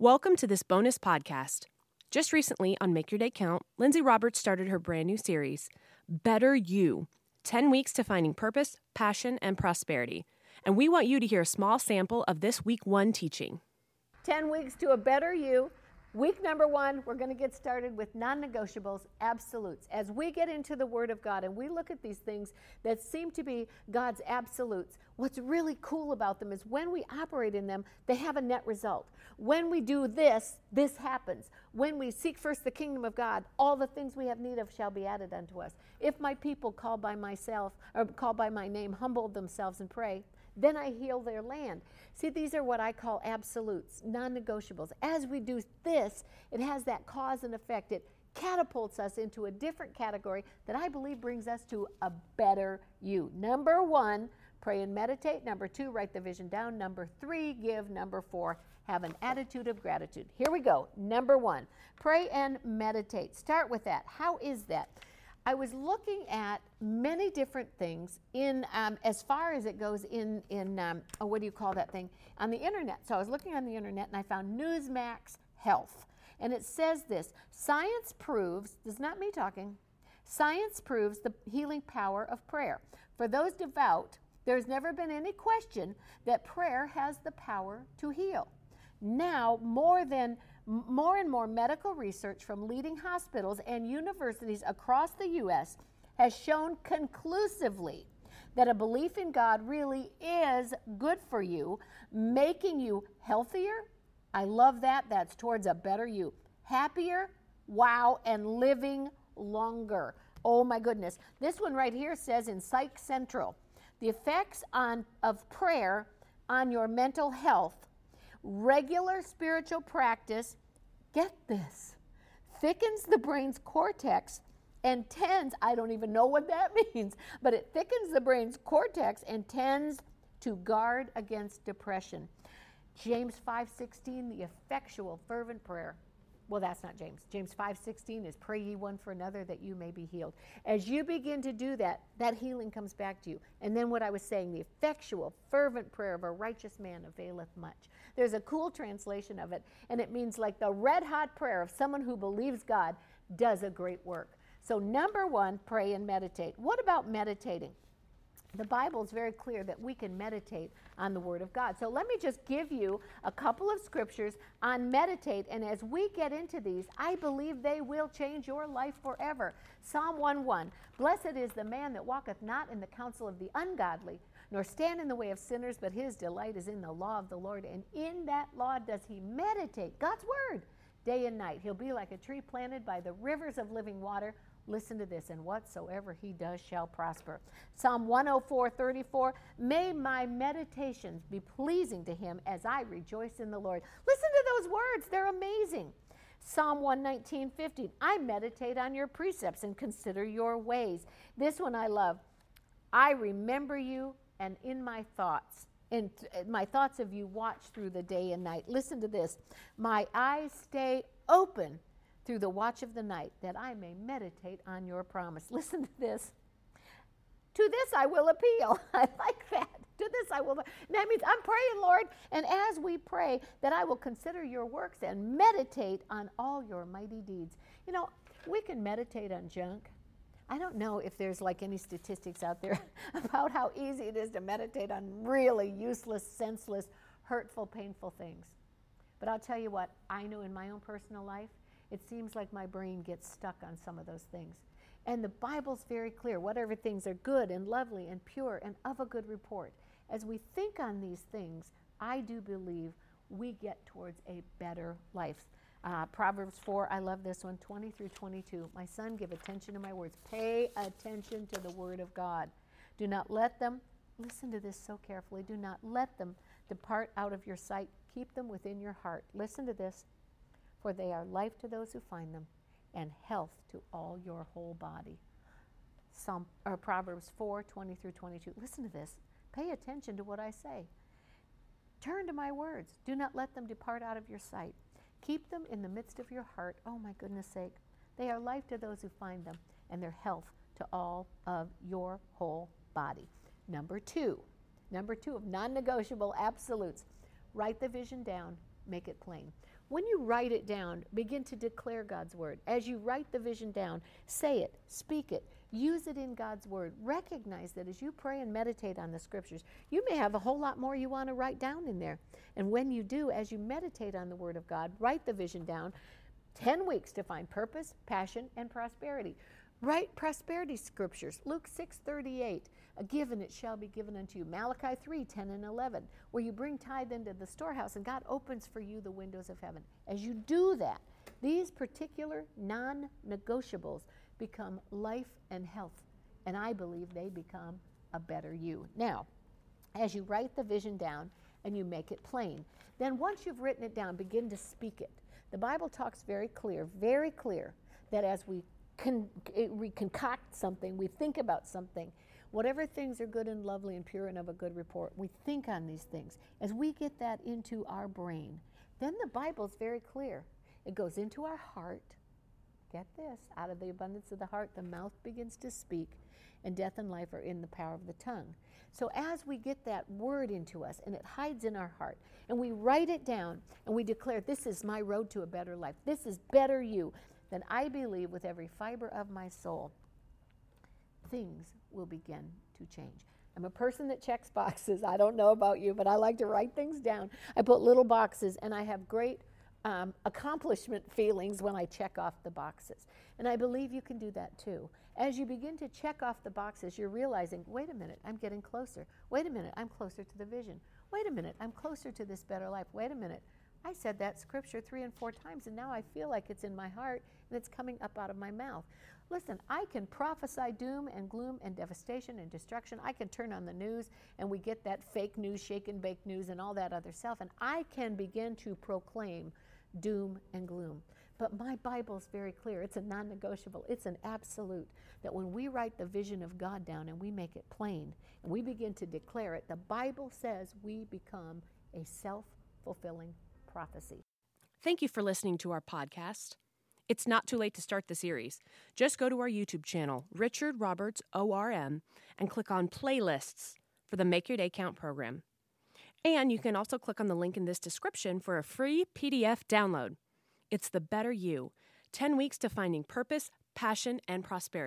Welcome to this bonus podcast. Just recently on Make Your Day Count, Lindsay Roberts started her brand new series, Better You 10 Weeks to Finding Purpose, Passion, and Prosperity. And we want you to hear a small sample of this week one teaching. 10 weeks to a better you. Week number one, we're going to get started with non negotiables, absolutes. As we get into the Word of God and we look at these things that seem to be God's absolutes, what's really cool about them is when we operate in them, they have a net result. When we do this, this happens. When we seek first the kingdom of God, all the things we have need of shall be added unto us. If my people called by myself or called by my name humble themselves and pray, then I heal their land. See, these are what I call absolutes, non negotiables. As we do this, it has that cause and effect. It catapults us into a different category that I believe brings us to a better you. Number one, pray and meditate. Number two, write the vision down. Number three, give. Number four, have an attitude of gratitude. Here we go. Number one, pray and meditate. Start with that. How is that? I was looking at many different things in um, as far as it goes in in um, oh, what do you call that thing on the internet. So I was looking on the internet and I found Newsmax Health, and it says this: science proves. This is not me talking. Science proves the healing power of prayer. For those devout, there's never been any question that prayer has the power to heal. Now, more than more and more medical research from leading hospitals and universities across the U.S. has shown conclusively that a belief in God really is good for you, making you healthier. I love that. That's towards a better you. Happier, wow, and living longer. Oh my goodness. This one right here says in Psych Central the effects on, of prayer on your mental health Regular spiritual practice, get this, thickens the brain's cortex and tends, I don't even know what that means, but it thickens the brain's cortex and tends to guard against depression. James 5:16 the effectual fervent prayer well, that's not James. James 5:16 is pray ye one for another that you may be healed. As you begin to do that, that healing comes back to you. And then what I was saying, the effectual, fervent prayer of a righteous man availeth much. There's a cool translation of it, and it means like the red hot prayer of someone who believes God does a great work. So number 1, pray and meditate. What about meditating? The Bible is very clear that we can meditate on the Word of God. So let me just give you a couple of scriptures on meditate. And as we get into these, I believe they will change your life forever. Psalm 1 1 Blessed is the man that walketh not in the counsel of the ungodly, nor stand in the way of sinners, but his delight is in the law of the Lord. And in that law does he meditate, God's Word, day and night. He'll be like a tree planted by the rivers of living water Listen to this, and whatsoever he does shall prosper. Psalm 104 34 May my meditations be pleasing to him as I rejoice in the Lord. Listen to those words, they're amazing. Psalm 119 15 I meditate on your precepts and consider your ways. This one I love. I remember you, and in my thoughts, and my thoughts of you watch through the day and night. Listen to this. My eyes stay open through the watch of the night, that I may meditate on your promise. Listen to this. To this I will appeal. I like that. To this I will. That means I'm praying, Lord, and as we pray, that I will consider your works and meditate on all your mighty deeds. You know, we can meditate on junk. I don't know if there's like any statistics out there about how easy it is to meditate on really useless, senseless, hurtful, painful things. But I'll tell you what, I know in my own personal life, it seems like my brain gets stuck on some of those things. And the Bible's very clear whatever things are good and lovely and pure and of a good report. As we think on these things, I do believe we get towards a better life. Uh, Proverbs 4, I love this one, 20 through 22. My son, give attention to my words. Pay attention to the word of God. Do not let them, listen to this so carefully, do not let them depart out of your sight. Keep them within your heart. Listen to this for they are life to those who find them and health to all your whole body. Psalm, or Proverbs 4 20 through 22. Listen to this. Pay attention to what I say. Turn to my words. Do not let them depart out of your sight. Keep them in the midst of your heart. Oh, my goodness sake. They are life to those who find them, and their health to all of your whole body. Number two, number two of non negotiable absolutes write the vision down make it plain. When you write it down, begin to declare God's word. As you write the vision down, say it, speak it, use it in God's word. Recognize that as you pray and meditate on the scriptures, you may have a whole lot more you want to write down in there. And when you do, as you meditate on the word of God, write the vision down. 10 weeks to find purpose, passion, and prosperity. Write prosperity scriptures. Luke 6:38, a given it shall be given unto you. Malachi 3:10 and 11, where you bring tithe into the storehouse and God opens for you the windows of heaven. As you do that, these particular non-negotiables become life and health, and I believe they become a better you. Now, as you write the vision down and you make it plain, then once you've written it down, begin to speak it. The Bible talks very clear, very clear, that as we con- we concoct something, we think about something, whatever things are good and lovely and pure and of a good report, we think on these things. As we get that into our brain, then the Bible's very clear. It goes into our heart. Get this out of the abundance of the heart, the mouth begins to speak, and death and life are in the power of the tongue. So, as we get that word into us and it hides in our heart, and we write it down and we declare, This is my road to a better life, this is better you, then I believe with every fiber of my soul, things will begin to change. I'm a person that checks boxes. I don't know about you, but I like to write things down. I put little boxes, and I have great um, accomplishment feelings when I check off the boxes. And I believe you can do that too. As you begin to check off the boxes, you're realizing wait a minute, I'm getting closer. Wait a minute, I'm closer to the vision. Wait a minute, I'm closer to this better life. Wait a minute, I said that scripture three and four times, and now I feel like it's in my heart and it's coming up out of my mouth. Listen, I can prophesy doom and gloom and devastation and destruction. I can turn on the news and we get that fake news, shake and bake news, and all that other stuff, and I can begin to proclaim doom and gloom. But my Bible's very clear. It's a non negotiable, it's an absolute that when we write the vision of God down and we make it plain and we begin to declare it, the Bible says we become a self fulfilling prophecy. Thank you for listening to our podcast. It's not too late to start the series. Just go to our YouTube channel, Richard Roberts ORM, and click on Playlists for the Make Your Day Count program. And you can also click on the link in this description for a free PDF download. It's The Better You 10 Weeks to Finding Purpose, Passion, and Prosperity.